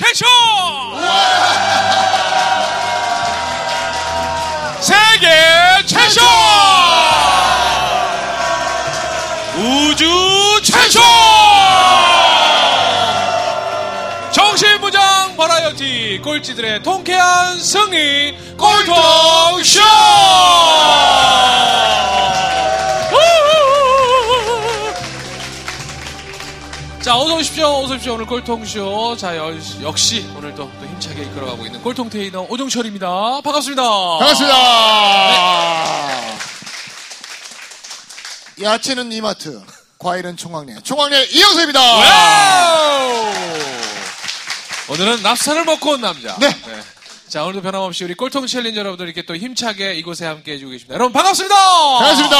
최초! 세계 최초! 우주 최초! 정신무장 버라이어티 꼴찌들의 통쾌한 승리 꼴통쇼! 어서 오십시오. 어서 오십시오. 오늘 꼴통쇼. 자, 여- 역시 오늘도 또 힘차게 이끌어가고 있는 꼴통 테이너 오종철입니다. 반갑습니다. 반갑습니다. 야채는 이마트, 과일은 총각네, 총각네 이영석입니다. Wow! 오늘은 납사를 먹고 온 남자. 네. 자, 오늘도 변함없이 우리 꼴통 challenger 여러분들 이렇게 또 힘차게 이곳에 함께 해주고 계십니다. 여러분, 반갑습니다! 반갑습니다.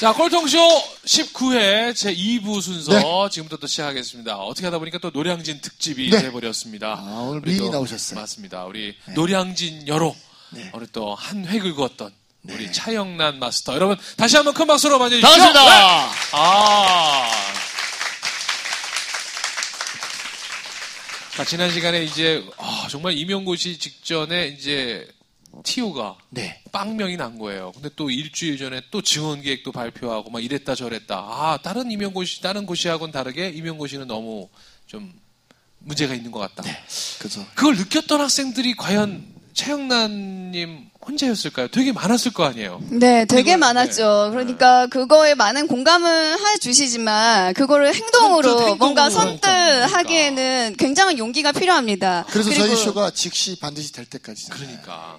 자, 꼴통쇼 19회 제 2부 순서 네. 지금부터 또 시작하겠습니다. 어떻게 하다 보니까 또 노량진 특집이 네. 돼버렸습니다. 아, 오늘 또- 나오셨어요. 맞습니다. 우리 노량진 여로 네. 오늘 또 한 획을 그었던 우리 차영란 마스터. 여러분, 다시 한번 큰 박수로 맞이해 주시죠. 반갑습니다. 네. 아. 자, 지난 시간에 이제, 아, 정말 임용고시 직전에 이제, 티오가 네. 빵명이 난 거예요. 근데 또 일주일 전에 또 지원 계획도 발표하고 막 이랬다 저랬다. 아, 다른 임용고시, 다른 고시하고는 다르게 임용고시는 너무 좀 문제가 있는 것 같다. 그죠. 그걸 느꼈던 학생들이 과연 최영란님 혼자였을까요? 되게 많았을 거 아니에요. 네, 되게 많았죠. 그러니까 그거에 많은 공감은 해주시지만 그거를 행동으로 선뜻 행동으로 뭔가 하니까. 선뜻 하기에는 굉장한 용기가 필요합니다. 그래서 저희 쇼가 즉시 반드시 될 때까지. 그러니까.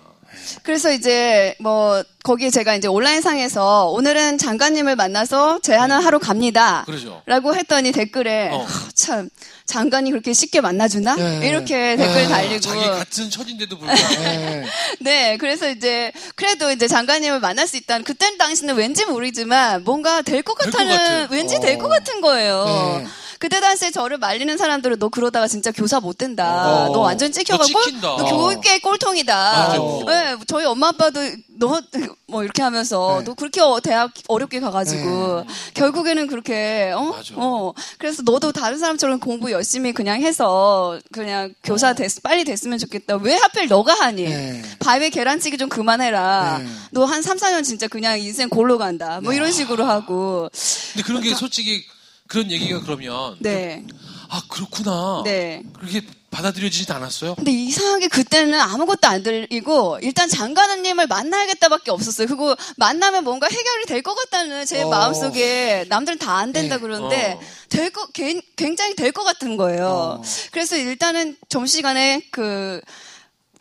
그래서 이제 뭐 거기에 제가 이제 온라인상에서 오늘은 장관님을 만나서 제안을 하러 갑니다. 그러죠. 라고 했더니 댓글에 어. 하, 참 장관이 그렇게 쉽게 만나주나? 네. 이렇게 네. 댓글 달리고 자기 같은 처진데도 불구하고. 네. 네, 그래서 이제 그래도 이제 장관님을 만날 수 있다는 그때 당시는 왠지 모르지만 뭔가 될 것 같다는 같아요. 왠지 어. 될것 같은 거예요. 네. 그때 당시에 저를 말리는 사람들은 너 그러다가 진짜 교사 못 된다. 어. 너 완전 찍혀가고 너 교육계 꼴통이다. 맞아. 네, 저희 엄마 아빠도 너 뭐 이렇게 하면서 네. 너 그렇게 어- 대학 어렵게 가가지고 결국에는 그렇게 어? 맞아. 어 그래서 너도 다른 사람처럼 공부 열심히 그냥 해서 그냥 교사 됐 빨리 됐으면 좋겠다. 왜 하필 너가 하니? 네. 밥에 계란찌개 좀 그만해라. 네. 너한 3, 4년 진짜 그냥 인생 골로 간다. 뭐 이런 식으로 하고. 근데 그런 게 솔직히 그런 얘기가 그러면 네. 아 그렇구나. 네. 그렇게 받아들여지진 않았어요. 근데 이상하게 그때는 아무것도 안 들리고 일단 장관님을 만나야겠다밖에 없었어요. 그리고 만나면 뭔가 해결이 될 것 같다는 제 어. 마음속에 남들은 다 안 된다 네. 그러는데 어. 될 거, 굉- 굉장히 될 것 같은 거예요. 어. 그래서 일단은 점심시간에 그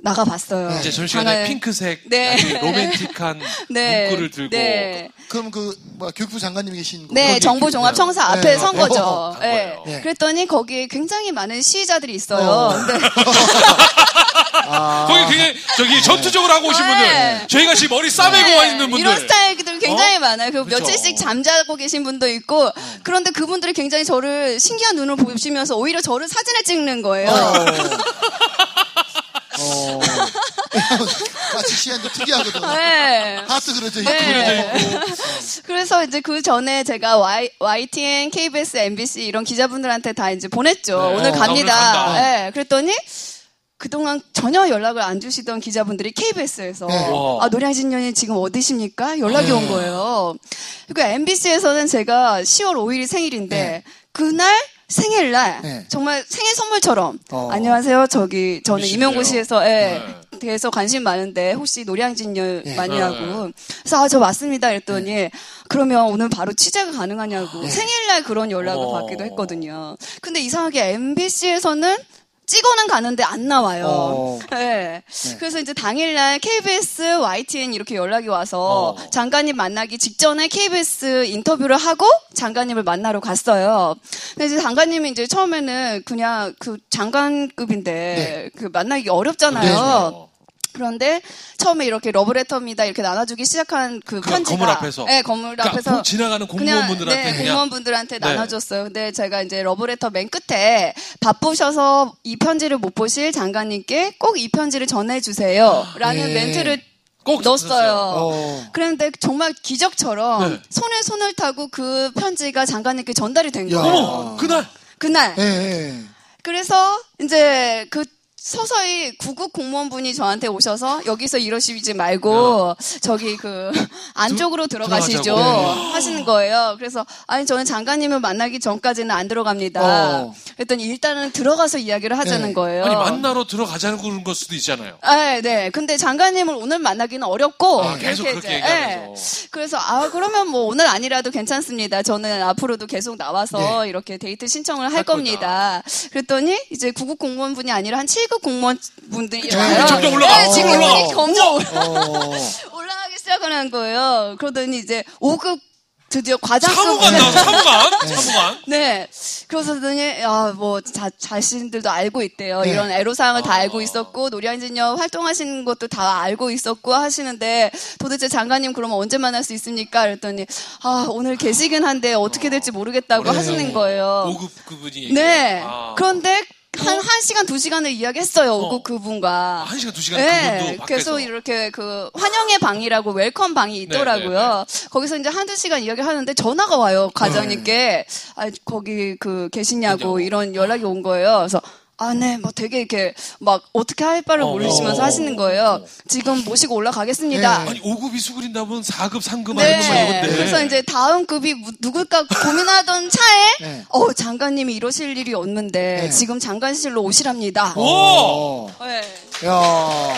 나가봤어요. 이제 점심시간에 장을- 핑크색 네. 로맨틱한 네. 문구를 들고 네. 그럼 그, 뭐, 교육부 장관님이 계신 곳. 네, 거기 정보종합청사 네. 앞에 네. 선 어, 거죠. 어, 간 네. 거예요. 네. 그랬더니 거기에 굉장히 많은 시위자들이 있어요. 어. 근데 아. 거기 굉장히 저기 전투적으로 하고 오신 분들, 네. 저희 같이 머리 싸매고 네, 와 있는 분들. 이런 스타일들 굉장히 어? 많아요. 그 그렇죠. 며칠씩 잠자고 계신 분도 있고 그런데 그분들이 굉장히 저를 신기한 눈을 보시면서 오히려 저를 사진을 찍는 거예요. 어. 마치 시안도 특이하거든. 네. 하트 그려져 있고. 네. 그래서 이제 그 전에 제가 Y, YTN, KBS, MBC 이런 기자분들한테 다 이제 보냈죠. 네. 오늘 어, 갑니다. 간다. 네. 그랬더니 그동안 전혀 연락을 안 주시던 기자분들이 KBS에서 네. 와. 아, 노량진 년이 지금 어디십니까? 연락이 온 거예요. 그리고 MBC에서는 제가 10월 5일이 생일인데 네. 그날 생일날 네. 정말 생일 선물처럼 어. 안녕하세요. 저기 저는. 임용고시에서 예, 네. 대해서 관심 많은데 혹시 노량진열 네. 많이냐고 그래서 아 저 맞습니다 했더니 그러면 오늘 바로 취재가 가능하냐고 네. 생일날 그런 연락을 어. 받기도 했거든요. 근데 이상하게 MBC에서는 찍어는 가는데 안 나와요. 어. 네. 그래서 이제 당일날 KBS, YTN 이렇게 연락이 와서 어. 장관님 만나기 직전에 KBS 인터뷰를 하고 장관님을 만나러 갔어요. 근데 이제 장관님이 이제 처음에는 그냥 그 장관급인데 네. 그 만나기 어렵잖아요. 어. 그런데 처음에 이렇게 러브레터입니다 이렇게 나눠주기 시작한 그 그냥 편지가 건물 앞에서? 네 건물 그러니까 앞에서 공- 지나가는 그냥, 공무원분들한테 네, 그냥 공무원분들한테 네. 나눠줬어요. 근데 제가 이제 러브레터 맨 끝에 바쁘셔서 이 편지를 못 보실 장관님께 꼭 이 편지를 전해주세요. 라는 네. 멘트를 꼭 넣었어요. 어. 그런데 정말 기적처럼 네. 손에 손을 타고 그 편지가 장관님께 전달이 된 야. 거예요. 어머, 그날 그날. 예, 예. 그래서 이제 그 서서히 구급 공무원분이 저한테 오셔서 여기서 이러시지 말고 저기 그 안쪽으로 들어가시죠 들어가자고. 하시는 거예요. 그래서 아니 저는 장관님을 만나기 전까지는 안 들어갑니다. 어. 그랬더니 일단은 들어가서 이야기를 하자는 네. 거예요. 아니 만나러 들어가자는 그런 걸 수도 있잖아요. 아, 네. 근데 장관님을 오늘 만나기는 어렵고. 아, 계속 그렇게 이제, 얘기하면서. 예. 그래서, 아, 그러면 뭐 오늘 아니라도 괜찮습니다. 저는 앞으로도 계속 나와서 이렇게 데이트 신청을 할 네. 할 겁니다. 그랬더니 이제 구급 공무원분이 아니라 한 7급 공무원분들이. 그쵸, 점점 올라가. 네, 지금 올라가. 분이 점점 올라- 어. 올라가기 시작하는 거예요. 그러더니 이제 5급 드디어 과장급. 사무관 나와서 사무관, 사무관. 네. 그러더니, 아, 뭐, 자, 자신들도 알고 있대요. 네. 이런 애로사항을 다 아. 알고 있었고, 노량진역 활동하시는 것도 다 알고 있었고 하시는데, 도대체 장관님 그러면 언제 만날 수 있습니까? 그랬더니, 아, 오늘 계시긴 한데 어떻게 될지 모르겠다고 네. 하시는 거예요. 5급 그분이. 네. 아. 그런데, 한, 한 시간, 두 시간을 이야기했어요, 어. 5급 그분과. 아, 한 시간, 두 시간 네, 그분도. 계속 이렇게 그 환영의 방이라고 welcome 방이 있더라고요. 거기서 이제 한두 시간 이야기 하는데 전화가 와요. 과장님께. 아, 거기 그 계시냐고. 이런 연락이 온 거예요. 그래서 아, 네, 뭐 되게 이렇게 막 어떻게 할 바를 어, 모르시면서 어, 하시는 거예요. 지금 모시고 올라가겠습니다. 네. 아니 5급이 수그린다면 4급, 3급 네. 아니면 막 이건데. 그래서 이제 다음 급이 무- 누굴까 고민하던 차에 네. 어 장관님이 이러실 일이 없는데 네. 지금 장관실로 오시랍니다. 오! 어. 네. 야.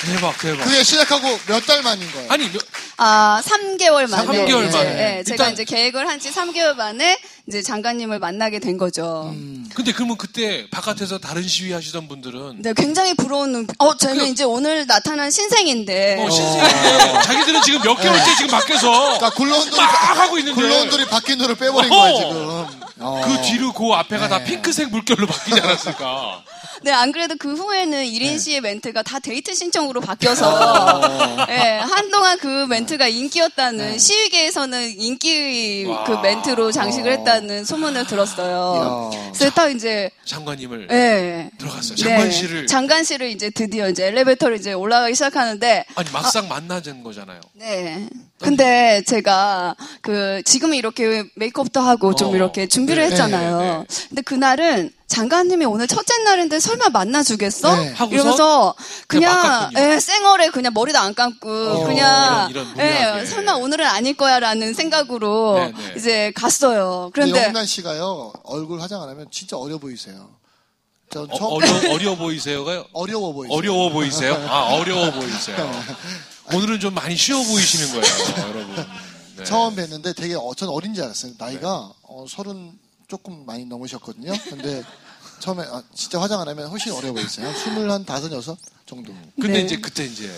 대박, 대박. 그게 시작하고 몇 달 만인 거예요? 아니, 몇- 아, 3개월 만에. 3개월 이제, 만에. 예, 제가 일단- 이제 계획을 한 지 3개월 만에 이제 장관님을 만나게 된 거죠. 음. 근데 그러면 그때 바깥에서 다른 시위 하시던 분들은 네, 굉장히 부러운 눈. 어, 쟤는 그- 이제 오늘 나타난 신생인데. 어, 신세인데 자기들은 지금 몇 개월째 지금 밖에서 그러니까 굴러온돌이 막 하고 있는데 굴러온돌이 바뀐 돌을 빼버린 어. 거야 지금. 어. 그 뒤로 그 앞에가 다 네. 핑크색 물결로 바뀌지 않았을까? 네, 안 그래도 그 후에는 1인 씨의 멘트가 다 데이트 신청으로 어. 바뀌어서. 예, 한동안 그 멘트가 인기였다는, 시위계에서는 인기 와. 그 멘트로 장식을 했다는 소문을 들었어요. 이야. 그래서 딱 이제, 장관님을 예. 들어갔어요. 네, 장관실을 장관실을 이제 드디어 이제 엘리베이터를 이제 올라가기 시작하는데 아니 막상 만나는 거잖아요. 네. 근데 제가 그 지금 이렇게 메이크업도 하고 좀 어. 이렇게 준비를 네, 했잖아요. 네, 네. 근데 그날은 장관님이 오늘 첫째 날인데 설마 만나주겠어? 네. 하고서 이러면서 그냥 그냥. 예, 쌩얼에 그냥 머리도 안 감고 어, 그냥 이런- 이런 예, 무리하게. 설마 오늘은 아닐 거야라는 생각으로 네, 네. 이제 갔어요. 그런데 영란 씨가요 얼굴 화장 안 하면 진짜 어려 보이세요. 전 어, 처음 어려, 어려 보이세요가요? 어려워 보이세요. 어려워 보이세요? 아 어려워 보이세요. 오늘은 좀 많이 쉬워 보이시는 거예요, 여러분. 네. 처음 뵀는데 되게 어, 전 어린 줄 알았어요. 나이가 어, 서른 조금 많이 넘으셨거든요. 근데 처음에 아, 진짜 화장 안 하면 훨씬 어려 보이세요. 스물 한 다섯 여섯 정도. 근데 네. 이제 그때 이제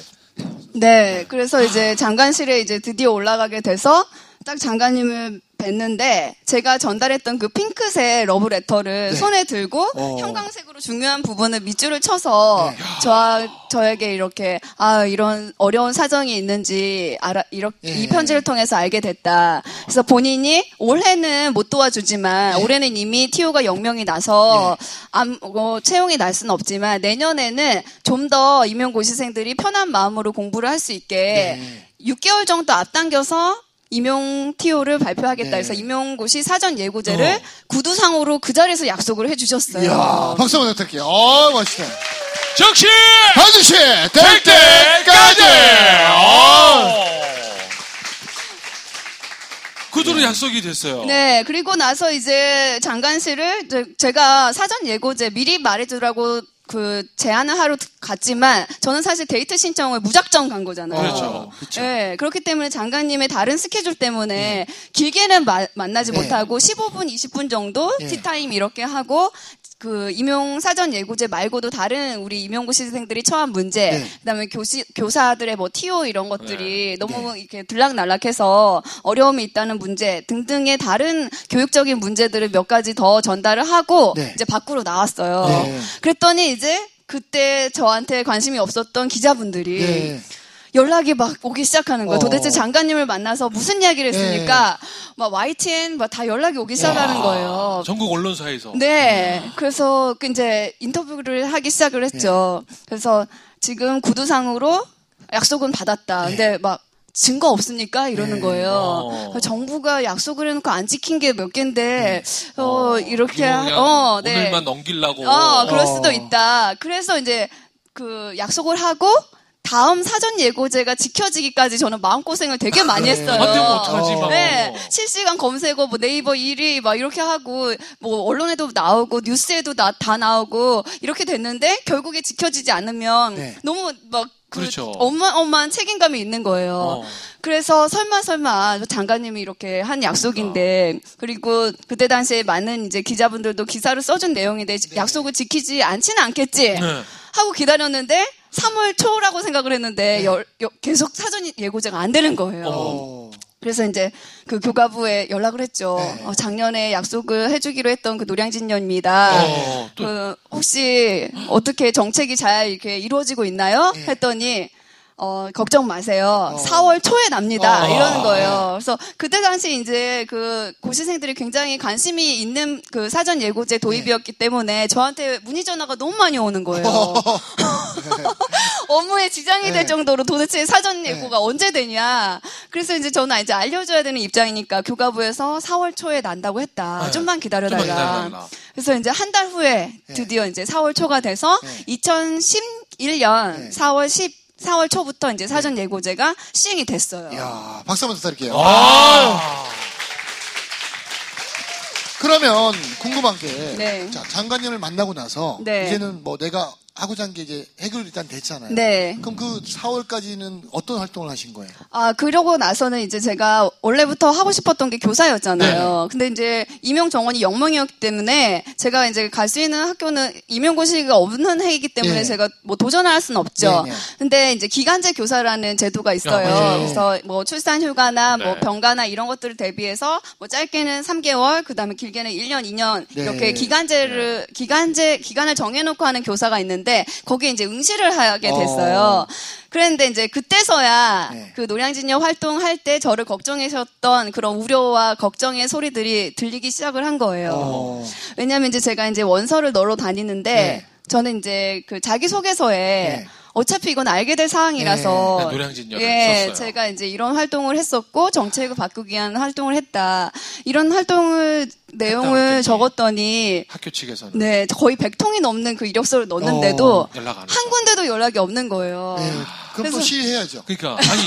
네, 그래서 이제 장관실에 이제 드디어 올라가게 돼서 딱 장관님을 뵀는데 제가 전달했던 그 핑크색 러브레터를 네. 손에 들고 어. 형광색으로 중요한 부분을 밑줄을 쳐서 네. 저 저에게 이렇게 아 이런 어려운 사정이 있는지 알아 이렇게 예. 이 편지를 통해서 알게 됐다. 그래서 본인이 올해는 못 도와주지만 네. 올해는 이미 티오가 영명이 나서 암, 어, 채용이 날 수는 없지만 내년에는 좀 더 임용고시생들이 편한 마음으로 공부를 할 수 있게 네. 6개월 정도 앞당겨서 임용 TO를 발표하겠다 네. 해서 임용고시 사전 예고제를 어. 구두상으로 그 자리에서 약속을 해주셨어요. 이야, 박수 한번 부탁드릴게요. 어, 멋있다. 즉시 반드시 될될 때까지! 어. 구두로 약속이 됐어요. 네, 그리고 나서 이제 장관실을 제가 사전 예고제 미리 말해주라고 그 제안을 하러 갔지만 저는 사실 데이트 신청을 무작정 간 거잖아요. 그렇죠. 그쵸. 네, 그렇기 때문에 장관님의 다른 스케줄 때문에 길게는 마- 만나지 네. 못하고 15분, 20분 정도 네. 티타임 이렇게 하고 그 임용 사전 예고제 말고도 다른 우리 임용고시생들이 처한 문제, 네. 그다음에 교시, 교사들의 뭐 TO 이런 것들이 너무 네. 이렇게 들락날락해서 어려움이 있다는 문제 등등의 다른 교육적인 문제들을 몇 가지 더 전달을 하고 네. 이제 밖으로 나왔어요. 네. 그랬더니 이제 그때 저한테 관심이 없었던 기자분들이 네. 연락이 막 오기 시작하는 거예요. 어. 도대체 장관님을 만나서 무슨 이야기를 네. 했으니까 막 YTN 막 다 연락이 오기 시작하는 거예요. 전국 언론사에서 네. 그래서 그 이제 인터뷰를 하기 시작을 했죠. 그래서 지금 구두상으로 약속은 받았다. 근데 막 증거 없습니까? 이러는 네. 거예요. 어. 정부가 약속을 해놓고 안 지킨 게 몇 개인데 어, 이렇게 이거 그냥 어, 네. 오늘만 넘기려고. 어, 그럴 어. 수도 있다. 그래서 이제 그 약속을 하고 다음 사전 예고제가 지켜지기까지 저는 마음고생을 되게 많이 네. 했어요. 안 되면 어떡하지, 어. 막. 네, 실시간 검색어, 뭐 네이버 1위 막 이렇게 하고, 뭐 언론에도 나오고, 뉴스에도 나, 다 나오고, 이렇게 됐는데, 결국에 지켜지지 않으면, 네. 너무 막, 그 그렇죠. 어마어마한 책임감이 있는 거예요. 어. 그래서 설마 설마 장관님이 이렇게 한 약속인데 그리고 그때 당시에 많은 이제 기자분들도 기사를 써준 내용인데 약속을 지키지 않지는 않겠지 네. 하고 기다렸는데 3월 초라고 생각을 했는데 열- 여- 계속 사전 예고제가 안 되는 거예요. 어. 그래서 이제 그 교가부에 연락을 했죠. 네. 어, 작년에 약속을 해주기로 했던 그 노량진녀입니다. 어, 또그 혹시 어떻게 정책이 잘 이렇게 이루어지고 있나요? 네. 했더니 어, 걱정 마세요. 어. 4월 초에 납니다. 어. 이러는 거예요. 그래서 그때 당시 이제 그 고시생들이 굉장히 관심이 있는 그 사전 예고제 도입이었기 때문에 저한테 문의 전화가 너무 많이 오는 거예요. 업무에 지장이 네. 될 정도로 도대체 사전 예고가 언제 되냐. 그래서 이제 저는 이제 알려줘야 되는 입장이니까 교가부에서 4월 초에 난다고 했다. 네. 좀만 기다려달라. 좀만 기다려달라. 그래서 이제 한 달 후에 드디어 이제 4월 초가 돼서 네. 2011년 네. 4월 10 4월 초부터 이제 사전 예고제가 시행이 됐어요. 이야, 박수 한번 부탁드릴게요. 아. 그러면 궁금한 게, 네. 자, 장관님을 만나고 나서, 네. 이제는 뭐 내가 하고자 한게 이제 해결 일단 됐잖아요. 네. 그럼 그 4월까지는 어떤 활동을 하신 거예요? 아, 그러고 나서는 이제 제가 원래부터 하고 싶었던 게 교사였잖아요. 근데 이제 임용 정원이 영명이었기 때문에 제가 이제 갈 수 있는 학교는 임용고시가 없는 해이기 때문에 네. 제가 뭐 도전을 할 수는 없죠. 네, 네. 근데 이제 기간제 교사라는 제도가 있어요. 아, 맞아요. 그래서 뭐 출산 휴가나 뭐 네. 병가나 이런 것들을 대비해서 뭐 짧게는 3개월, 그다음에 길게는 1년, 2년 네. 이렇게 기간제를 기간제 기간을 정해 놓고 하는 교사가 있는데 거기에 이제 응시를 하게 됐어요. 어. 그랬는데 이제 그때서야 네. 그 노량진녀 활동할 때 저를 걱정하셨던 그런 우려와 걱정의 소리들이 들리기 시작을 한 거예요. 어. 왜냐하면 이제 제가 이제 원서를 넣으러 다니는데 네. 저는 이제 그 자기소개서에 네. 어차피 이건 알게 될 사항이라서 네. 네, 노량진녀를 예, 썼어요. 제가 이제 이런 활동을 했었고 정책을 바꾸기 위한 활동을 했다. 이런 활동을 내용을. 적었더니 학교 측에서는 네, 거의 100통이 넘는 그 이력서를 넣었는데도 어, 연락 안 한. 군데도 연락이 없는 거예요. 네. 그럼 또 그래서- 시해야죠. 그러니까 아니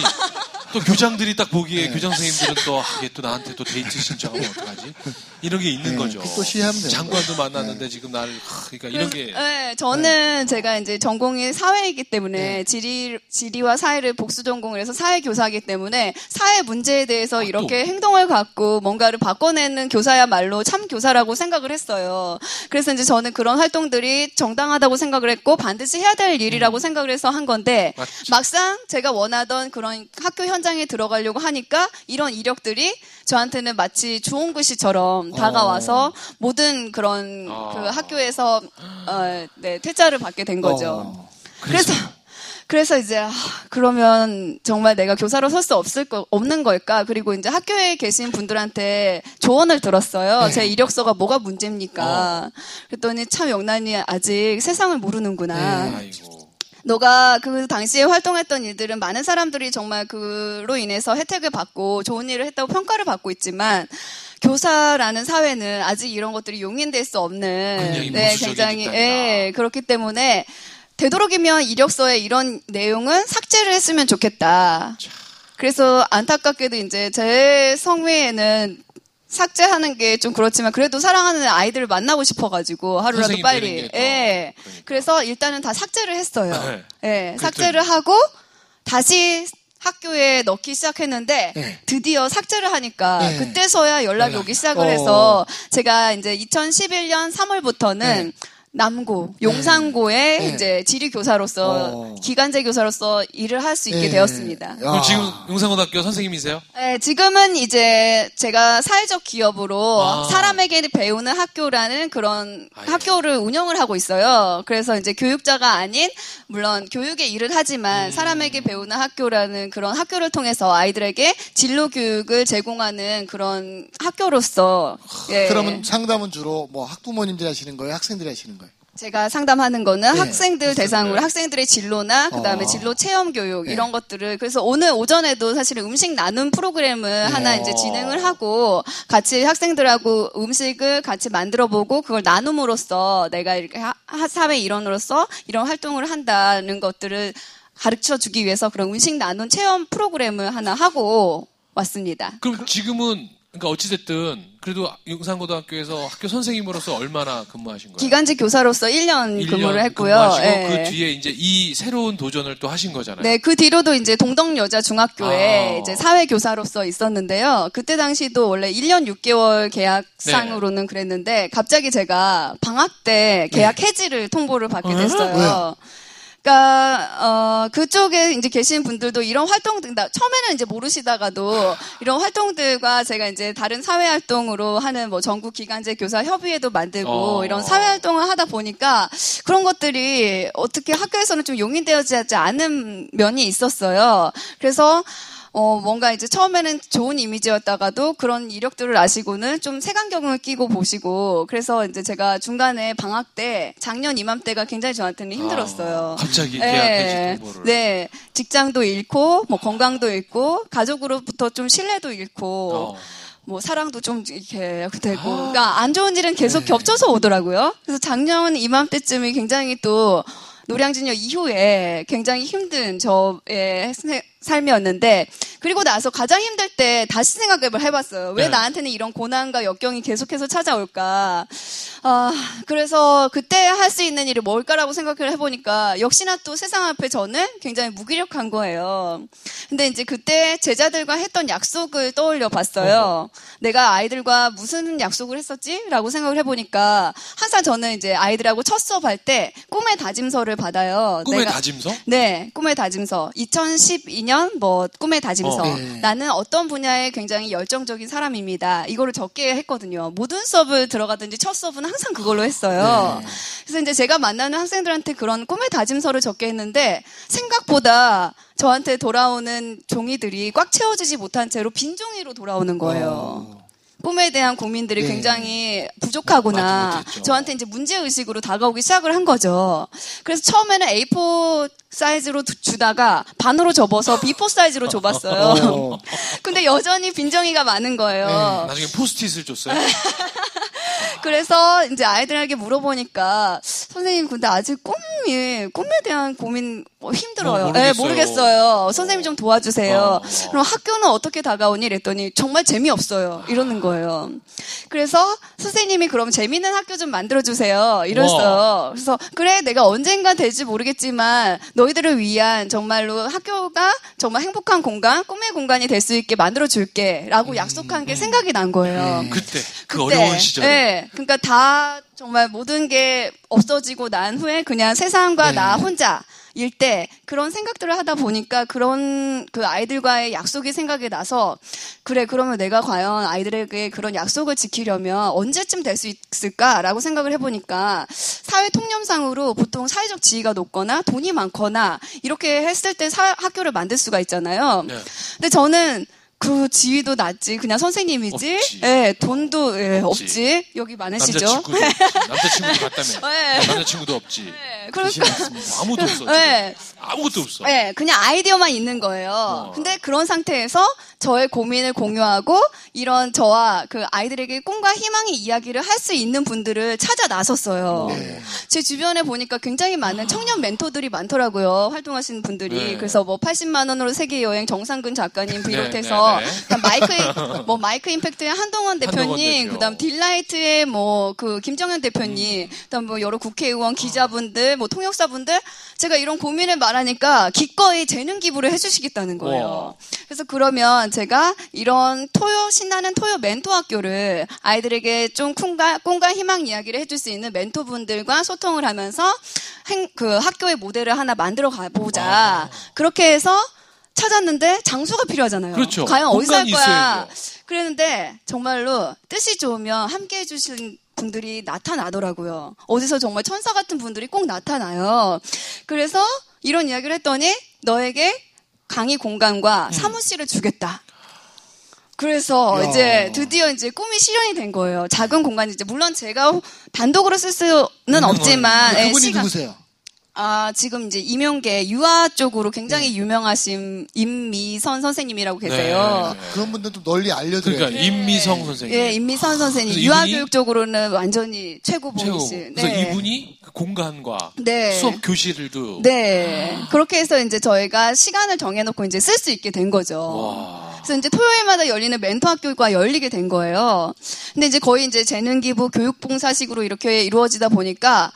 또 교장들이 딱 보기에 교장 선생님들은 또 아, 얘또 나한테 또 데이트 신청하면 어떡하지? 이런 게 있는 네, 거죠. 또 돼요. 장관도 만났는데 지금 나를 하, 그러니까 이런 게 네, 저는 제가 이제 전공이 사회이기 때문에 지리 지리와 사회를 복수 전공을 해서 사회 교사이기 때문에 사회 문제에 대해서 아, 이렇게 행동을 갖고 뭔가를 바꿔내는 교사야말로 참 교사라고 생각을 했어요. 그래서 이제 저는 그런 활동들이 정당하다고 생각을 했고 반드시 해야 될 일이라고 생각을 해서 한 건데 음. 맞죠. 막상 제가 원하던 그런 학교 현 장에 들어가려고 하니까 이런 이력들이 저한테는 마치 주홍글씨처럼 다가와서 모든 그런 아. 그 학교에서 어, 네, 퇴짜를 받게 된 거죠. 어. 그래서 그래서 이제 아, 그러면 정말 내가 교사로 설 수 없을 거 없는 걸까? 그리고 이제 학교에 계신 분들한테 조언을 들었어요. 네. 제 이력서가 뭐가 문제입니까? 그랬더니 참 영란이 아직 세상을 모르는구나. 네. 너가 그 당시에 활동했던 일들은 많은 사람들이 정말 그로 인해서 혜택을 받고 좋은 일을 했다고 평가를 받고 있지만 교사라는 사회는 아직 이런 것들이 용인될 수 없는 네, 굉장히. 예, 그렇기 때문에 되도록이면 이력서에 이런 내용은 삭제를 했으면 좋겠다. 그래서 안타깝게도 이제 제 성매에는 삭제하는 게 좀 그렇지만 그래도 사랑하는 아이들을 만나고 싶어가지고 하루라도 빨리. 예. 그러니까. 그래서 일단은 다 삭제를 했어요. 네. 예. 삭제를 하고 다시 학교에 넣기 시작했는데 네. 드디어 삭제를 하니까 네. 그때서야 연락이 연락. 오기 시작을 어. 해서 제가 이제 2011년 3월부터는 네. 남고, 용산고에 네. 이제 지리 교사로서 어. 기간제 교사로서 일을 할 수 있게 네. 되었습니다. 야. 그럼 지금 용산고등학교 선생님이세요? 네, 지금은 이제 제가 사회적 기업으로 아. 사람에게 배우는 학교라는 그런 아이고. 학교를 운영을 하고 있어요. 그래서 이제 교육자가 아닌 물론 교육의 일을 음. 하지만 사람에게 배우는 학교라는 그런 학교를 통해서 아이들에게 진로 교육을 제공하는 그런 학교로서 예. 그러면 상담은 주로 뭐 학부모님들이 하시는 거예요? 학생들이 하시는 거예요? 제가 상담하는 거는 네, 학생들 대상으로 학생들의 진로나 그다음에 어. 진로 체험 교육 네. 이런 것들을 그래서 오늘 오전에도 사실은 음식 나눔 프로그램을 하나 이제 진행을 하고 같이 학생들하고 음식을 같이 만들어 보고 그걸 나눔으로써 내가 이렇게 하- 하- 사회 일원으로서 이런 활동을 한다는 것들을 가르쳐 주기 위해서 그런 음식 나눔 체험 프로그램을 하나 하고 왔습니다. 그럼 지금은 그러니까 어찌됐든 그래도 용산고등학교에서 학교 선생님으로서 얼마나 근무하신 거예요? 기간제 교사로서 1년, 1년 근무를 했고요. 근무하시고 예. 그 뒤에 이제 이 새로운 도전을 또 하신 거잖아요. 네, 그 뒤로도 이제 동덕 여자 중학교에 아. 이제 사회 교사로서 있었는데요. 그때 당시도 원래 1년 6개월 계약상으로는 네. 그랬는데 갑자기 제가 방학 때 계약 네. 해지를 통보를 받게 어? 됐어요. 왜요? 그러니까 어 그쪽에 이제 계신 분들도 이런 활동들 나- 처음에는 이제 모르시다가도 이런 활동들과 제가 이제 다른 사회 활동으로 하는 뭐 전국 기간제 교사 협의회도 만들고 어. 이런 사회 활동을 하다 보니까 그런 것들이 어떻게 학교에서는 좀 용인되어지지 않은 면이 있었어요. 그래서 어, 뭔가 이제 처음에는 좋은 이미지였다가도 그런 이력들을 아시고는 좀 색안경을 끼고 보시고 그래서 이제 제가 중간에 방학 때 작년 이맘때가 굉장히 저한테는 힘들었어요. 아, 갑자기 네. 네. 직장도 잃고, 뭐 건강도 잃고, 가족으로부터 좀 신뢰도 잃고, 어. 뭐 사랑도 좀 이렇게 되고, 그러니까 안 좋은 일은 계속 겹쳐서 오더라고요. 그래서 작년 이맘때쯤이 굉장히 또 노량진역 이후에 굉장히 힘든 저의 세- 삶이었는데 그리고 나서 가장 힘들 때 다시 생각을 해봤어요. 왜 네. 나한테는 이런 고난과 역경이 계속해서 찾아올까? 아 그래서 그때 할 수 있는 일이 뭘까라고 생각을 해보니까 역시나 또 세상 앞에 저는 굉장히 무기력한 거예요. 근데 이제 그때 제자들과 했던 약속을 떠올려 봤어요. 내가 아이들과 무슨 약속을 했었지?라고 생각을 해보니까 항상 저는 이제 아이들하고 첫 수업할 때 꿈의 다짐서를 받아요. 꿈의 내가- 다짐서? 네, 꿈의 다짐서. 2012년 뭐 꿈의 다짐서. 어. 네. 나는 어떤 분야에 굉장히 열정적인 사람입니다. 이거를 적게 했거든요. 모든 수업을 들어가든지 첫 수업은 항상 그걸로 했어요. 네. 그래서 이제 제가 만나는 학생들한테 그런 꿈의 다짐서를 적게 했는데 생각보다 저한테 돌아오는 종이들이 꽉 채워지지 못한 채로 빈 종이로 돌아오는 거예요. 어. 꿈에 대한 고민들이 네. 굉장히 맞지 부족하구나. 저한테 이제 문제 의식으로 다가오기 시작을 한 거죠. 그래서 처음에는 A4 사이즈로 두- 주다가 반으로 접어서 B4 사이즈로 줘봤어요. 어. 근데 여전히 빈정이가 많은 거예요. 나중에 포스트잇을 줬어요. 그래서 이제 아이들에게 물어보니까 선생님 근데 아직 꿈이 꿈에 대한 고민 뭐 힘들어요. 어, 네, 모르겠어요. 모르겠어요. 선생님 좀 도와주세요. 어. 그럼 학교는 어떻게 다가오니? 이랬더니 정말 재미없어요. 이러는 거예요. 그래서 선생님이 그럼 재미있는 학교 좀 만들어 주세요. 이랬어요. 그래서 그래 내가 언젠가 될지 모르겠지만 너희들을 위한 정말로 학교가 정말 행복한 공간, 꿈의 공간이 될 수 있게 만들어 줄게. 라고 약속한 게 생각이 난 거예요. 그때 그 그때, 어려운 시절에 네, 그러니까 다 정말 모든 게 없어지고 난 후에 그냥 세상과 네. 나 혼자 일 때 그런 생각들을 하다 보니까 그런 그 아이들과의 약속이 생각이 나서 그래 그러면 내가 과연 아이들에게 그런 약속을 지키려면 언제쯤 될 수 있을까라고 생각을 해보니까 사회 통념상으로 보통 사회적 지위가 높거나 돈이 많거나 이렇게 했을 때 사- 학교를 만들 수가 있잖아요. 네. 근데 저는 그 지위도 낮지 그냥 선생님이지 없지. 예 돈도 예, 없지. 없지 여기 많으시죠 남자친구도 없지. 남자친구도 갔다며. 네. 남자친구도 없지. 예, 그러니까 아무도 없어. 예, 아무것도 없어. 예, 그냥 아이디어만 있는 거예요. 어. 근데 그런 상태에서 저의 고민을 공유하고 이런 저와 그 아이들에게 꿈과 희망의 이야기를 할 수 있는 분들을 찾아 나섰어요. 네. 제 주변에 보니까 굉장히 많은 청년 멘토들이 많더라고요. 활동하시는 분들이. 네. 그래서 뭐 80만 원으로 세계 여행 정상근 작가님 비롯해서 네, 네. 마이크 뭐 마이크 임팩트의 한동원 대표님, 한동원 대표. 그다음 딜라이트의 뭐 그 김정현 대표님, 그다음 뭐 여러 국회의원, 기자분들, 뭐 통역사분들 제가 이런 고민을 말하니까 기꺼이 재능 기부를 해주시겠다는 거예요. 와. 그래서 그러면 제가 이런 토요 신나는 토요 멘토 학교를 아이들에게 좀 꿈과, 꿈과 희망 이야기를 해줄 수 있는 멘토분들과 소통을 하면서 행, 그 학교의 모델을 하나 만들어 가보자. 그렇게 해서 찾았는데 장소가 필요하잖아요. 그렇죠. 과연 어디서 할 공간이 거야? 그랬는데 정말로 뜻이 좋으면 함께 해주신 분들이 나타나더라고요. 어디서 정말 천사 같은 분들이 꼭 나타나요. 그래서 이런 이야기를 했더니 너에게 강의 공간과 사무실을 주겠다. 그래서 야. 이제 드디어 이제 꿈이 실현이 된 거예요. 작은 공간 이제 물론 제가 단독으로 쓸 수는 없지만 예, 그분이 시간- 누구세요? 아 지금 이제 임용계 유아 쪽으로 굉장히 유명하신 임미선 선생님이라고 계세요. 네. 그런 분들도 널리 알려드려요. 그러니까 임미성 선생님. 예, 임미선 선생님 그래서 유아 이분이 교육 쪽으로는 완전히 최고 최고. 보이신. 그래서 이분이 그 공간과 네. 수업 교실들도 네. 그렇게 해서 이제 저희가 시간을 정해 놓고 이제 쓸 수 있게 된 거죠. 와. 그래서 이제 토요일마다 열리는 멘토 학교가 열리게 된 거예요. 근데 이제 거의 이제 재능 기부 교육 봉사식으로 이렇게 이루어지다 보니까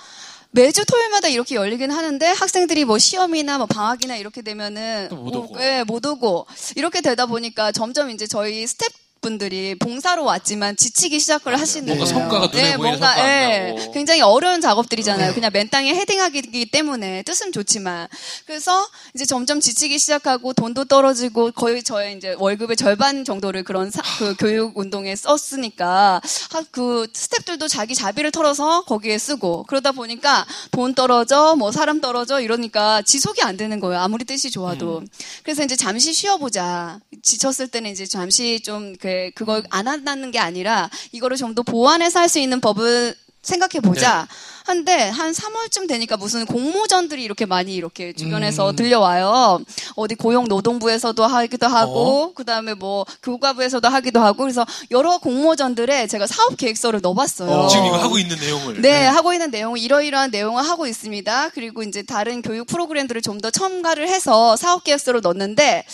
매주 토요일마다 이렇게 열리긴 하는데 학생들이 뭐 시험이나 뭐 방학이나 이렇게 되면은 또못 오고. 오- 예, 못 오고 이렇게 되다 보니까 점점 이제 저희 스텝 분들이 봉사로 왔지만 지치기 시작을 하시는 뭔가 거예요. 성과가 눈에 네, 보이는 뭔가, 성과 안 예. 굉장히 어려운 작업들이잖아요. 그냥 맨 땅에 헤딩하기 때문에 뜻은 좋지만 그래서 이제 점점 지치기 시작하고 돈도 떨어지고 거의 저의 이제 월급의 절반 정도를 그런 사- 그 교육 운동에 썼으니까 하- 그 스탭들도 자기 자비를 털어서 거기에 쓰고 그러다 보니까 돈 떨어져 뭐 사람 떨어져 이러니까 지속이 안 되는 거예요. 아무리 뜻이 좋아도. 그래서 이제 잠시 쉬어보자. 지쳤을 때는 이제 잠시 좀 그, 그걸 안 한다는 게 아니라 이거를 좀 더 보완해서 할 수 있는 법을 생각해 보자. 한데 한 3월쯤 되니까 무슨 공모전들이 이렇게 많이 이렇게 주변에서 들려와요. 어디 고용노동부에서도 하기도 하고 그다음에 뭐 교과부에서도 하기도 하고 그래서 여러 공모전들에 제가 사업 계획서를 넣어봤어요. 지금 이거 하고 있는 내용을. 네, 하고 있는 내용은 이러이러한 내용을 하고 있습니다. 그리고 이제 다른 교육 프로그램들을 좀 더 첨가를 해서 사업 계획서로 넣었는데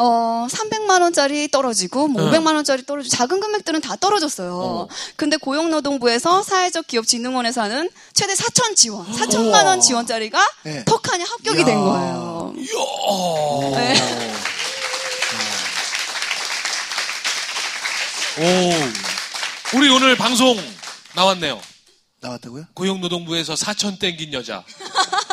어, 300만 원짜리 떨어지고 뭐 네. 500만 원짜리 떨어지고 작은 금액들은 다 떨어졌어요. 어. 근데 고용노동부에서 사회적 기업 진흥원에서 하는 최대 4천 지원, 4천만 원 지원짜리가 네. 턱하니 합격이 이야. 된 거예요. 이야. 네. 오. 우리 오늘 방송 나왔네요. 나왔다고요? 고용노동부에서 4천 땡긴 여자.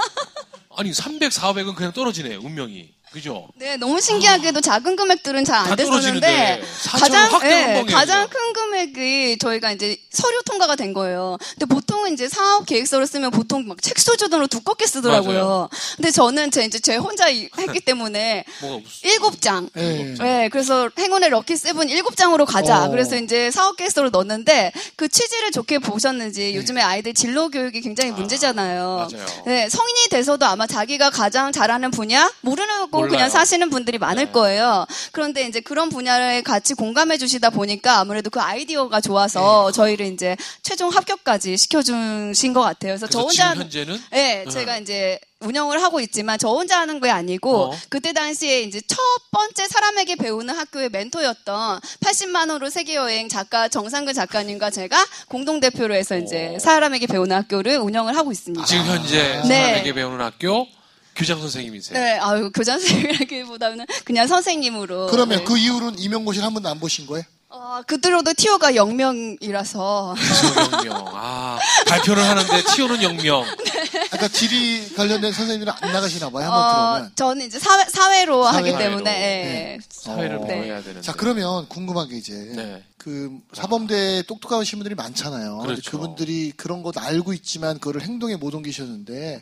아니 300, 400은 그냥 떨어지네 운명이. 그죠? 네, 너무 신기하게도 작은 금액들은 잘다안 됐었는데 떨어지는데 4천은 가장 확 예, 땡번이에요, 가장 그죠? 큰 금액이 저희가 이제 서류 통과가 된 거예요. 근데 보통은 이제 사업 계획서를 쓰면 보통 막 책 수준으로 두껍게 쓰더라고요. 맞아요. 근데 저는 제 이제 제 혼자 이- 했기 때문에 뭐가 무슨 일곱 장. 예. 네, 그래서 행운의 럭키 세븐 일곱 장으로 가자. 어. 그래서 이제 사업 계획서로 넣었는데 그 취지를 좋게 보셨는지 요즘에 아이들 진로 교육이 굉장히 문제잖아요. 맞아요. 네, 성인이 돼서도 아마 자기가 가장 잘하는 분야 모르고 몰라요. 그냥 사시는 분들이 많을 네. 거예요. 그런데 이제 그런 분야를 같이 공감해 주시다 보니까 아무래도 그 아이디어가 좋아서 저희를 이제 최종 합격까지 시켜주신 것 같아요. 그래서 저 그래서 혼자 지금 현재는 네, 네. 제가 이제 운영을 하고 있지만 저 혼자 하는 게 아니고 어. 그때 당시에 이제 첫 번째 사람에게 배우는 학교의 멘토였던 80만 호로 세계 여행 작가 정상근 작가님과 제가 공동 대표로 해서 이제 사람에게 배우는 학교를 운영을 하고 있습니다. 지금 현재 네. 사람에게 배우는 학교 교장 선생님이세요. 네, 아유 교장 선생님이라기보다는 그냥 선생님으로. 그러면 네. 그 이후로는 임용고시를 한 번도 안 보신 거예요? 어, 그들로도 티오가 0명이라서 티오 영명. 아 발표를 하는데 티오는 영명. 아까 지리 관련된 선생님들은 안 나가시나 봐요. 한번 어, 들어오면. 저는 이제 사회, 사회로 하기 사회로. 때문에 네. 예. 사회를 어. 배워야 되는데. 자 그러면 궁금한 게 이제 네. 그 사범대 똑똑하신 분들이 많잖아요. 그렇죠. 그분들이 그런 것 알고 있지만 그거를 행동에 못 옮기셨는데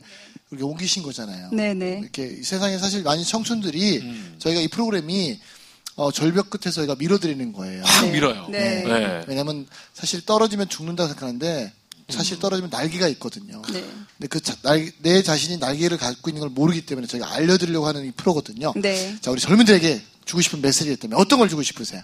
이렇게 옮기신 거잖아요. 네네. 이렇게 세상에 사실 많은 청춘들이 음. 저희가 이 프로그램이 어, 절벽 끝에서 저희가 밀어드리는 거예요. 확 네. 밀어요. 네. 네. 왜냐하면 사실 떨어지면 죽는다 생각하는데 사실 떨어지면 날개가 있거든요. 네. 근데 그내 자신이 날개를 갖고 있는 걸 모르기 때문에 저희가 알려드리려고 하는 이 프로거든요. 네. 자 우리 젊은들에게 주고 싶은 메시지가 있다면 어떤 걸 주고 싶으세요?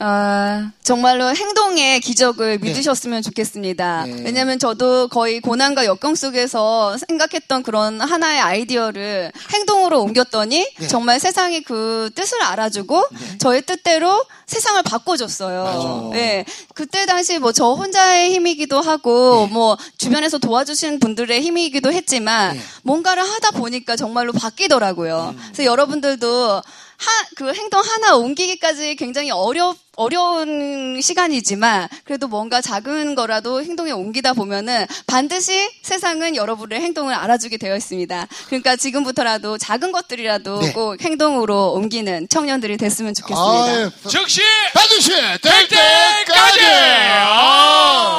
아, 정말로 행동의 기적을 믿으셨으면 좋겠습니다. 네. 왜냐면 저도 거의 고난과 역경 속에서 생각했던 그런 하나의 아이디어를 행동으로 옮겼더니 네. 정말 세상이 그 뜻을 알아주고 저의 뜻대로 세상을 바꿔줬어요. 네. 그때 당시 뭐 저 혼자의 힘이기도 하고 뭐 주변에서 도와주신 분들의 힘이기도 했지만 네. 뭔가를 하다 보니까 정말로 바뀌더라고요. 그래서 여러분들도 하, 그 행동 하나 옮기기까지 굉장히 어려, 어려운 시간이지만 그래도 뭔가 작은 거라도 행동에 옮기다 보면은 반드시 세상은 여러분의 행동을 알아주게 되어 있습니다. 그러니까 지금부터라도 작은 것들이라도 네. 꼭 행동으로 옮기는 청년들이 됐으면 좋겠습니다. 아유, 즉시 반드시 될될 때까지. 아! 아!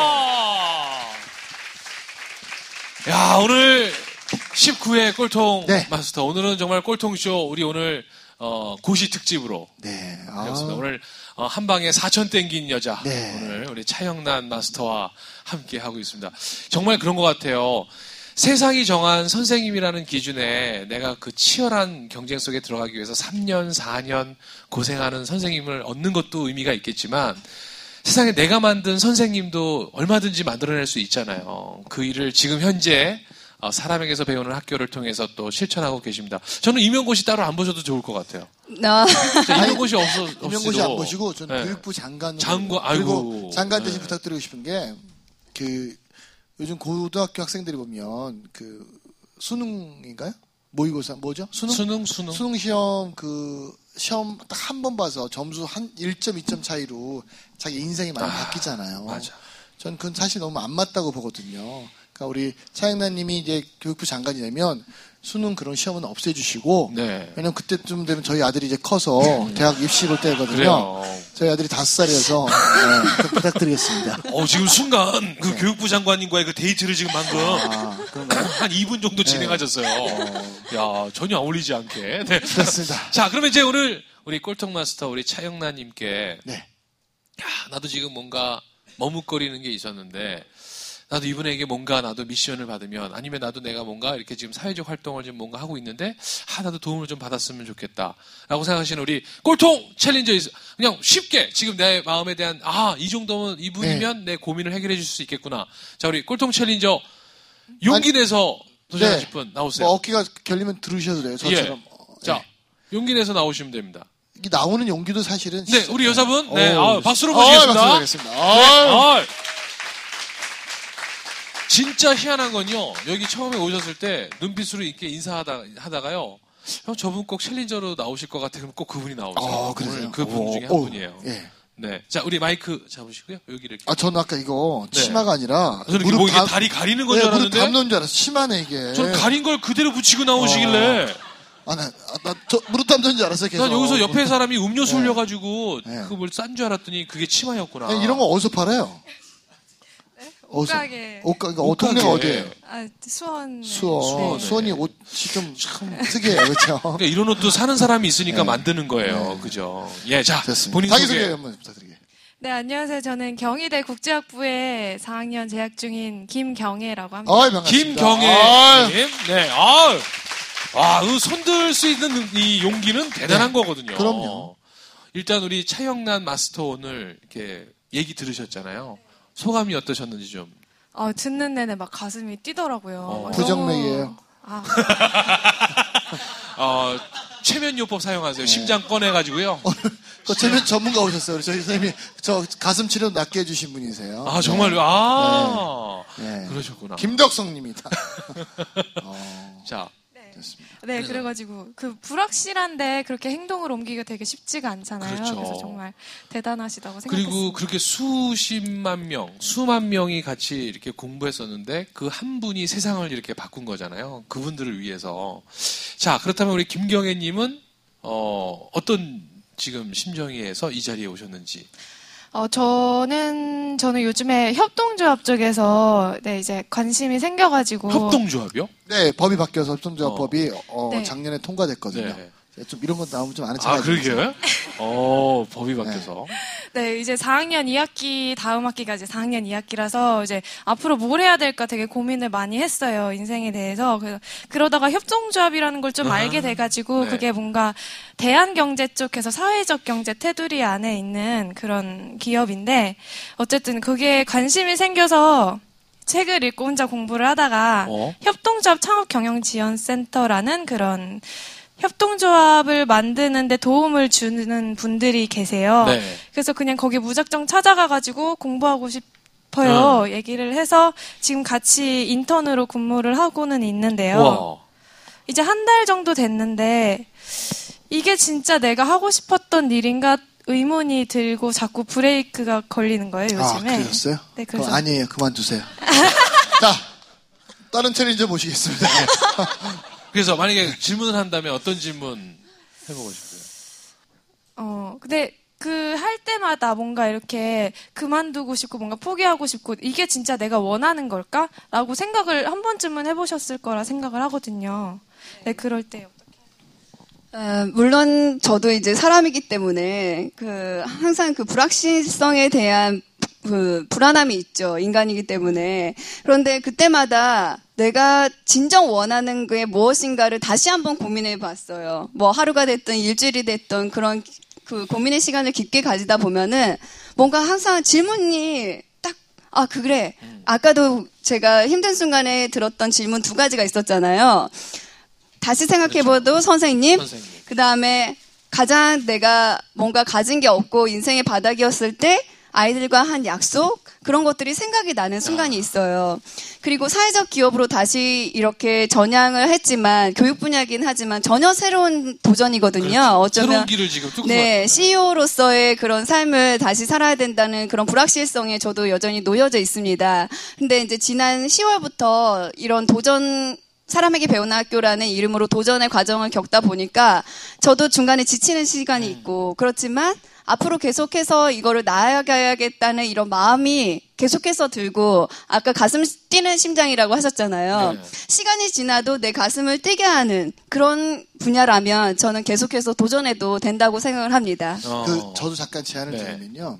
야 오늘 19회 꼴통 네. 마스터 오늘은 정말 꼴통 쇼 우리 오늘 어, 고시 특집으로 네. 아, 오늘 어, 한 방에 4천 땡긴 여자 네. 오늘 우리 차영란 마스터와 함께 하고 있습니다. 정말 그런 것 같아요. 세상이 정한 선생님이라는 기준에 내가 그 치열한 경쟁 속에 들어가기 위해서 3년, 4년 고생하는 선생님을 얻는 것도 의미가 있겠지만 세상에 내가 만든 선생님도 얼마든지 만들어낼 수 있잖아요. 그 일을 지금 현재 어, 사람에게서 배우는 학교를 통해서 또 실천하고 계십니다. 저는 임용고시 따로 안 보셔도 좋을 것 같아요. 나 진짜 임용고시 없어 없이도 안 보시고 저는 네. 교육부 장관 장관, 그리고 아이고. 장관 대신 네. 부탁드리고 싶은 게 그 요즘 고등학교 학생들이 보면 그 수능인가요? 모의고사 뭐죠? 수능 수능 수능 수능 시험 그 시험 딱 한 번 봐서 점수 한 1.2점 차이로 자기 인생이 많이 아, 바뀌잖아요. 맞아. 전 그건 사실 너무 안 맞다고 보거든요. 그러니까 우리 차영란님이 이제 교육부 장관이 되면 수능 그런 시험은 없애주시고 네. 왜냐면 그때쯤 되면 저희 아들이 이제 커서 대학 입시 볼 때거든요. 그래요. 저희 아들이 다섯 살이어서 네, 좀 부탁드리겠습니다. 어, 지금 순간 그 교육부 장관님과의 그 데이트를 지금 방금 네. 아, 그런가요? 한 2분 정도 진행하셨어요. 야, 전혀 어울리지 않게. 네. 그렇습니다. 자, 그러면 이제 오늘 우리 꼴통 마스터 우리 차영란님께 네. 야, 나도 지금 뭔가 머뭇거리는 게 있었는데 나도 이분에게 뭔가 나도 미션을 받으면 아니면 나도 내가 뭔가 이렇게 지금 사회적 활동을 좀 뭔가 하고 있는데 아 나도 도움을 좀 받았으면 좋겠다라고 생각하시는 우리 꼴통 챌린저 있 그냥 쉽게 지금 내 마음에 대한 아 이 정도면 이분이면 내 고민을 해결해 줄 수 있겠구나 자 우리 꼴통 챌린저 용기 내서 도전하실 네. 분 나오세요 뭐 어깨가 결리면 들으셔도 돼요. 저처럼. 어, 자 네. 용기 내서 나오시면 됩니다 이게 나오는 용기도 사실은 네 우리 여자분 네 어우, 아, 박수로 아, 모시겠습니다 박수로 하겠습니다. 네. 아, 아, 진짜 희한한 건요. 여기 처음에 오셨을 때 눈빛으로 이렇게 인사하다 하다가요. 형 저분 꼭 챌린저로 나오실 것 같아. 그럼 꼭 그분이 나오세요. 아? 오늘 그분 중에 한 오, 오, 분이에요. 예. 네. 자, 우리 마이크 잡으시고요. 여기를 이렇게. 아, 저는 아까 이거 네. 치마가 아니라 저는 이렇게 뭐 이게 다리 가리는 건 네, 줄 무릎 알았는데 담는 줄 알았어. 치마네 이게. 저는 가린 걸 그대로 붙이고 나오시길래 아, 나, 아, 나, 저, 무릎 담는 줄 알았어요, 계속. 난 여기서 옆에 사람이 음료수 네. 흘려가지고 네. 그걸 싼 줄 알았더니 그게 치마였구나. 아니, 이런 거 어디서 팔아요? 어디서? 옷가게. 옷가, 그러니까 옷가게. 동네가 어디예요? 아, 수원. 수원. 네. 수원이 옷이 좀, 참 특이해요, 그렇죠? 그러니까 이런 옷도 사는 사람이 있으니까 네. 만드는 거예요. 그죠? 예, 자, 됐습니다. 본인 자기 소개 소개. 한번 부탁드릴게요. 네, 안녕하세요. 저는 경희대 국제학부에 4학년 재학 중인 김경애라고 합니다. 아이, 반갑습니다. 김경애님, 아이, 네, 아, 와, 그 손들 수 있는 이 용기는 대단한 네, 거거든요. 그럼요. 일단 우리 차영란 마스터 오늘 이렇게 얘기 들으셨잖아요. 소감이 어떠셨는지 좀. 어, 듣는 내내 막 가슴이 뛰더라고요. 어. 막 부정맥이에요. 아, 어, 최면요법 사용하세요. 심장 꺼내가지고요. 그 체면 전문가 오셨어요. 저희 선생님이 저 가슴 치료 낫게 해주신 분이세요. 아, 정말요? 아, 네. 그러셨구나. 김덕성님이다. 어, 자, 됐습니다. 네, 그래가지고 그 불확실한데 그렇게 행동을 옮기기가 되게 쉽지가 않잖아요. 그렇죠. 그래서 정말 대단하시다고 생각했습니다. 그리고 그렇게 수십만 명, 수만 명이 같이 이렇게 공부했었는데 그 한 분이 세상을 이렇게 바꾼 거잖아요. 그분들을 위해서. 자, 그렇다면 우리 김경애님은 어, 어떤 지금 심정에서 이 자리에 오셨는지. 어, 저는, 저는 요즘에 협동조합 쪽에서, 네, 이제 관심이 생겨가지고. 협동조합이요? 네, 법이 바뀌어서 협동조합법이 어, 네. 작년에 통과됐거든요. 네. 좀 이런 거 나오면 좀 아는 척 아, 그러게요? 어, 법이 바뀌어서. 네, 이제 4학년 2학기, 다음 학기가 이제 4학년 2학기라서 이제 앞으로 뭘 해야 될까 되게 고민을 많이 했어요, 인생에 대해서. 그래서 그러다가 협동조합이라는 걸 좀. 알게 돼가지고 네. 그게 뭔가 대한경제 쪽에서 사회적 경제 테두리 안에 있는 그런 기업인데 어쨌든 그게 관심이 생겨서 책을 읽고 혼자 공부를 하다가 어? 협동조합 창업 경영 지원 센터라는 그런 협동조합을 만드는데 도움을 주는 분들이 계세요. 네. 그래서 그냥 거기 무작정 찾아가가지고 공부하고 싶어요. 얘기를 해서 지금 같이 인턴으로 근무를 하고는 있는데요. 와. 이제 한 달 정도 됐는데 이게 진짜 내가 하고 싶었던 일인가 의문이 들고 자꾸 브레이크가 걸리는 거예요, 아, 요즘에. 그러셨어요? 네, 그래서 아니에요. 그만두세요. 자, 다른 챌린저 모시겠습니다. 그래서 만약에 질문을 한다면 어떤 질문 해보고 싶어요? 어, 근데 그 할 때마다 뭔가 이렇게 그만두고 싶고 뭔가 포기하고 싶고 이게 진짜 내가 원하는 걸까? 라고 생각을 한 번쯤은 해보셨을 거라 생각을 하거든요. 네, 그럴 때. 어, 물론 저도 이제 사람이기 때문에 그 항상 그 불확실성에 대한 그 불안함이 있죠. 인간이기 때문에. 그런데 그때마다 내가 진정 원하는 게 무엇인가를 다시 한번 고민해 봤어요. 뭐 하루가 됐든 일주일이 됐든 그런 그 고민의 시간을 깊게 가지다 보면은 뭔가 항상 질문이 딱, 아, 그래. 아까도 제가 힘든 순간에 들었던 질문 두 가지가 있었잖아요. 다시 생각해봐도 선생님, 선생님. 그 다음에 가장 내가 뭔가 가진 게 없고 인생의 바닥이었을 때 아이들과 한 약속 그런 것들이 생각이 나는 순간이 있어요. 그리고 사회적 기업으로 다시 이렇게 전향을 했지만 교육 분야긴 하지만 전혀 새로운 도전이거든요. 그렇죠. 어쩌면 새로운 길을 지금 뚫고 네. CEO로서의 그런 삶을 다시 살아야 된다는 그런 불확실성에 저도 여전히 놓여져 있습니다. 근데 이제 지난 10월부터 이런 도전 사람에게 배우는 학교라는 이름으로 도전의 과정을 겪다 보니까 저도 중간에 지치는 시간이 있고 그렇지만 앞으로 계속해서 이거를 나아가야겠다는 이런 마음이 계속해서 들고 아까 가슴 뛰는 심장이라고 하셨잖아요. 네. 시간이 지나도 내 가슴을 뛰게 하는 그런 분야라면 저는 계속해서 도전해도 된다고 생각을 합니다. 어. 그 저도 잠깐 제안을 네. 드리면요.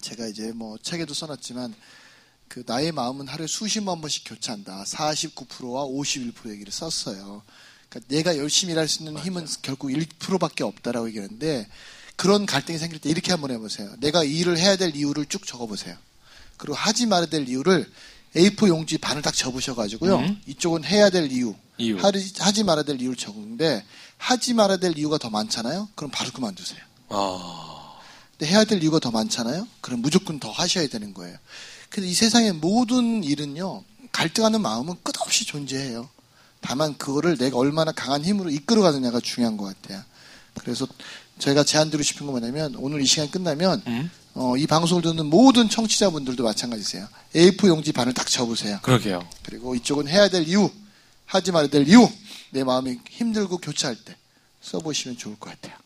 제가 이제 뭐 책에도 써놨지만 그 나의 마음은 하루에 수십만 번씩 교차한다. 49%와 51% 얘기를 썼어요. 그러니까 내가 열심히 일할 수 있는 힘은 결국 1%밖에 없다라고 얘기하는데 그런 갈등이 생길 때 이렇게 한번 해보세요. 내가 이 일을 해야 될 이유를 쭉 적어보세요. 그리고 하지 말아야 될 이유를 A4 용지 반을 딱 접으셔가지고요. 음. 이쪽은 해야 될 이유, 이유. 하지, 하지 말아야 될 이유를 적는데 하지 말아야 될 이유가 더 많잖아요. 그럼 바로 그만두세요. 아, 근데 해야 될 이유가 더 많잖아요. 그럼 무조건 더 하셔야 되는 거예요. 근데 이 세상의 모든 일은요, 갈등하는 마음은 끝없이 존재해요. 다만 그거를 내가 얼마나 강한 힘으로 이끌어가느냐가 중요한 것 같아요. 그래서 제가 제안 드리고 싶은 건 뭐냐면 오늘 이 시간 끝나면 음? 어, 이 방송을 듣는 모든 청취자분들도 마찬가지세요. A4 용지 반을 딱 접으세요. 그러게요. 그리고 이쪽은 해야 될 이유, 하지 말아야 될 이유, 내 마음이 힘들고 교차할 때 써보시면 좋을 것 같아요.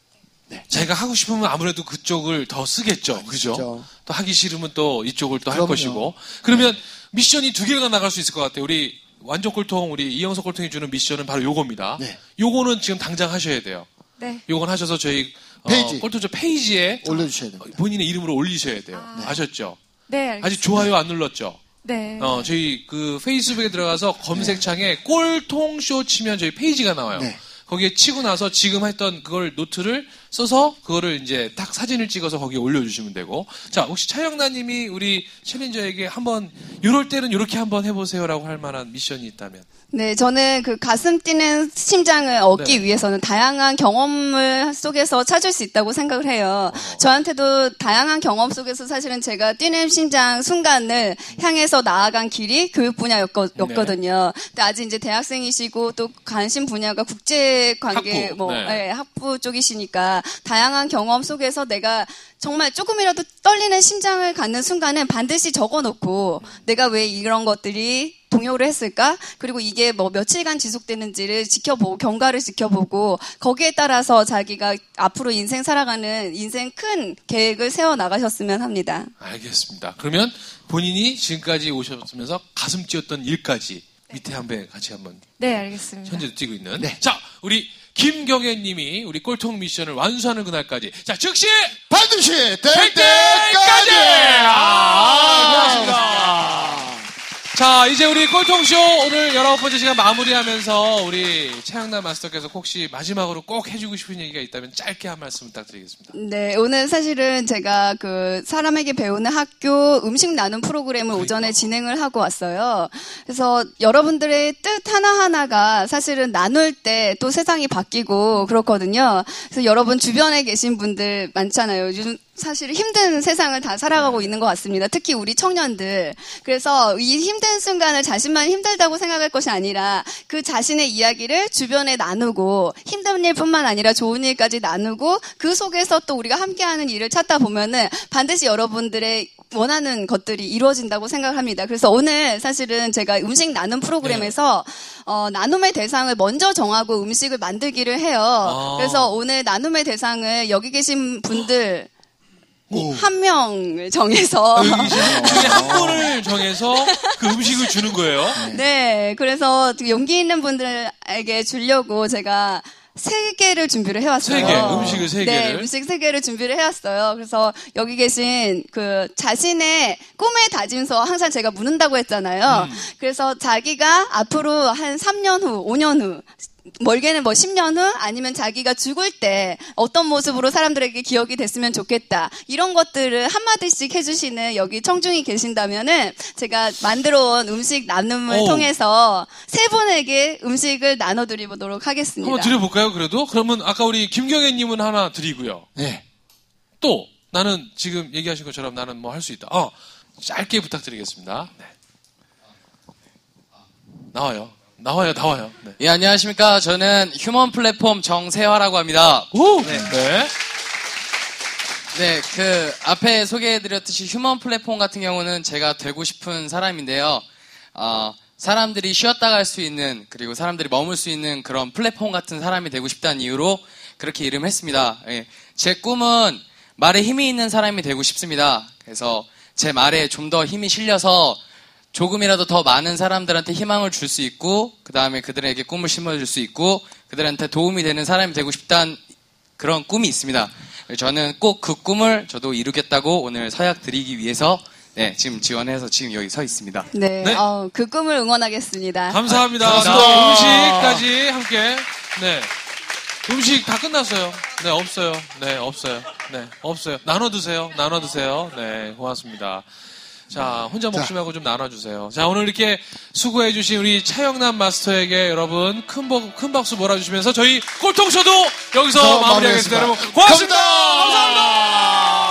자기가 하고 싶으면 아무래도 그쪽을 더 쓰겠죠. 그죠? 그죠. 또 하기 싫으면 또 이쪽을 또 할. 것이고. 그러면 미션이 두 개가 나갈 수 있을 것 같아요. 우리 완전 꼴통, 우리 이영석 꼴통이 주는 미션은 바로 요겁니다. 네. 요거는 지금 당장 하셔야 돼요. 네. 요건 하셔서 저희 어, 페이지. 꼴통쇼 페이지에 올려주셔야 됩니다. 본인의 이름으로 올리셔야 돼요. 아셨죠? 네, 알겠습니다. 아직 좋아요 안 눌렀죠? 네. 어, 저희 그 페이스북에 들어가서 검색창에 꼴통쇼 치면 저희 페이지가 나와요. 네. 거기에 치고 나서 지금 했던 그걸 노트를 써서 그거를 이제 딱 사진을 찍어서 거기에 올려주시면 되고. 자, 혹시 차영나님이 우리 챌린저에게 한번 이럴 때는 이렇게 한번 해보세요라고 할 만한 미션이 있다면. 네, 저는 그 가슴 뛰는 심장을 얻기 네. 위해서는 다양한 경험을 속에서 찾을 수 있다고 생각을 해요. 저한테도 다양한 경험 속에서 사실은 제가 뛰는 심장 순간을 향해서 나아간 길이 교육 분야였거든요. 근데 아직 이제 대학생이시고 또 관심 분야가 국제 관계 학부, 뭐 네. 예, 학부 쪽이시니까 다양한 경험 속에서 내가 정말 조금이라도 떨리는 심장을 갖는 순간은 반드시 적어 놓고 내가 왜 이런 것들이 동요를 했을까? 그리고 이게 뭐 며칠간 지속되는지를 지켜보고 경과를 지켜보고 거기에 따라서 자기가 앞으로 인생 살아가는 인생 큰 계획을 세워 나가셨으면 합니다. 알겠습니다. 그러면 본인이 지금까지 오셨으면서 가슴 찌었던 일까지 밑에 한번 같이 한번 네, 알겠습니다. 현재 뛰고 있는. 네. 자, 우리 김경애 님이 우리 꼴통 미션을 완수하는 그날까지. 자, 즉시 반드시 될될 때까지! 때까지! 아, 고맙습니다. 자, 이제 우리 꼴통쇼 오늘 19번째 시간 마무리하면서 우리 최양남 마스터께서 혹시 마지막으로 꼭 해주고 싶은 얘기가 있다면 짧게 한 말씀 부탁드리겠습니다. 네, 오늘 사실은 제가 그 사람에게 배우는 학교 음식 나눔 프로그램을 오전에 진행을 하고 왔어요. 그래서 여러분들의 뜻 하나하나가 사실은 나눌 때 또 세상이 바뀌고 그렇거든요. 그래서 여러분 주변에 계신 분들 많잖아요. 요즘 사실 힘든 세상을 다 살아가고 있는 것 같습니다. 특히 우리 청년들. 그래서 이 힘든 순간을 자신만 힘들다고 생각할 것이 아니라 그 자신의 이야기를 주변에 나누고 힘든 일뿐만 아니라 좋은 일까지 나누고 그 속에서 또 우리가 함께하는 일을 찾다 보면은 반드시 여러분들의 원하는 것들이 이루어진다고 생각합니다. 그래서 오늘 사실은 제가 음식 나눔 프로그램에서 어, 나눔의 대상을 먼저 정하고 음식을 만들기를 해요. 아. 그래서 오늘 나눔의 대상을 여기 계신 분들 오. 한 명을 정해서 계신 한 분을 정해서 그 음식을 주는 거예요. 네, 그래서 되게 용기 있는 분들에게 주려고 제가 세 개를 준비를 해왔어요. 세 개, 음식을 세 네, 개를? 음식 세 개를 준비를 해왔어요. 그래서 여기 계신 그 자신의 꿈의 다짐서 항상 제가 묻는다고 했잖아요. 음. 그래서 자기가 앞으로 한 3년 후, 5년 후, 멀게는 뭐 10년 후 아니면 자기가 죽을 때 어떤 모습으로 사람들에게 기억이 됐으면 좋겠다. 이런 것들을 한마디씩 해주시는 여기 청중이 계신다면은 제가 만들어 온 음식 나눔을 오. 통해서 세 분에게 음식을 나눠드리도록 하겠습니다. 한번 드려볼까요, 그래도? 그러면 아까 우리 김경애님은 하나 드리고요. 네. 또, 나는 지금 얘기하신 것처럼 나는 뭐 할 수 있다. 어, 짧게 부탁드리겠습니다. 네. 나와요. 나와요, 나와요. 네. 예, 안녕하십니까. 저는 휴먼 플랫폼 정세화라고 합니다. 오! 네. 네. 네, 그 앞에 소개해드렸듯이 휴먼 플랫폼 같은 경우는 제가 되고 싶은 사람인데요. 어, 사람들이 쉬었다 갈 수 있는 그리고 사람들이 머물 수 있는 그런 플랫폼 같은 사람이 되고 싶다는 이유로 그렇게 이름을 했습니다. 예, 제 꿈은 말에 힘이 있는 사람이 되고 싶습니다. 그래서 제 말에 좀 더 힘이 실려서 조금이라도 더 많은 사람들한테 희망을 줄 수 있고 그 다음에 그들에게 꿈을 심어줄 수 있고 그들한테 도움이 되는 사람이 되고 싶다는 그런 꿈이 있습니다. 저는 꼭 그 꿈을 저도 이루겠다고 오늘 서약 드리기 위해서 네, 지금 지원해서 지금 여기 서 있습니다. 네, 네. 어, 그 꿈을 응원하겠습니다. 감사합니다. 음식까지 함께. 네. 음식 다 끝났어요. 네, 없어요. 네, 없어요. 네, 없어요. 나눠 드세요. 나눠 드세요. 네, 고맙습니다. 자, 혼자. 말고 좀 나눠주세요. 자, 오늘 이렇게 수고해주신 우리 차영남 마스터에게 여러분 큰, 버- 큰 박수 몰아주시면서 저희 꼴통쇼도 여기서. 마무리하겠습니다. 여러분, 고맙습니다. 감사합니다. 감사합니다.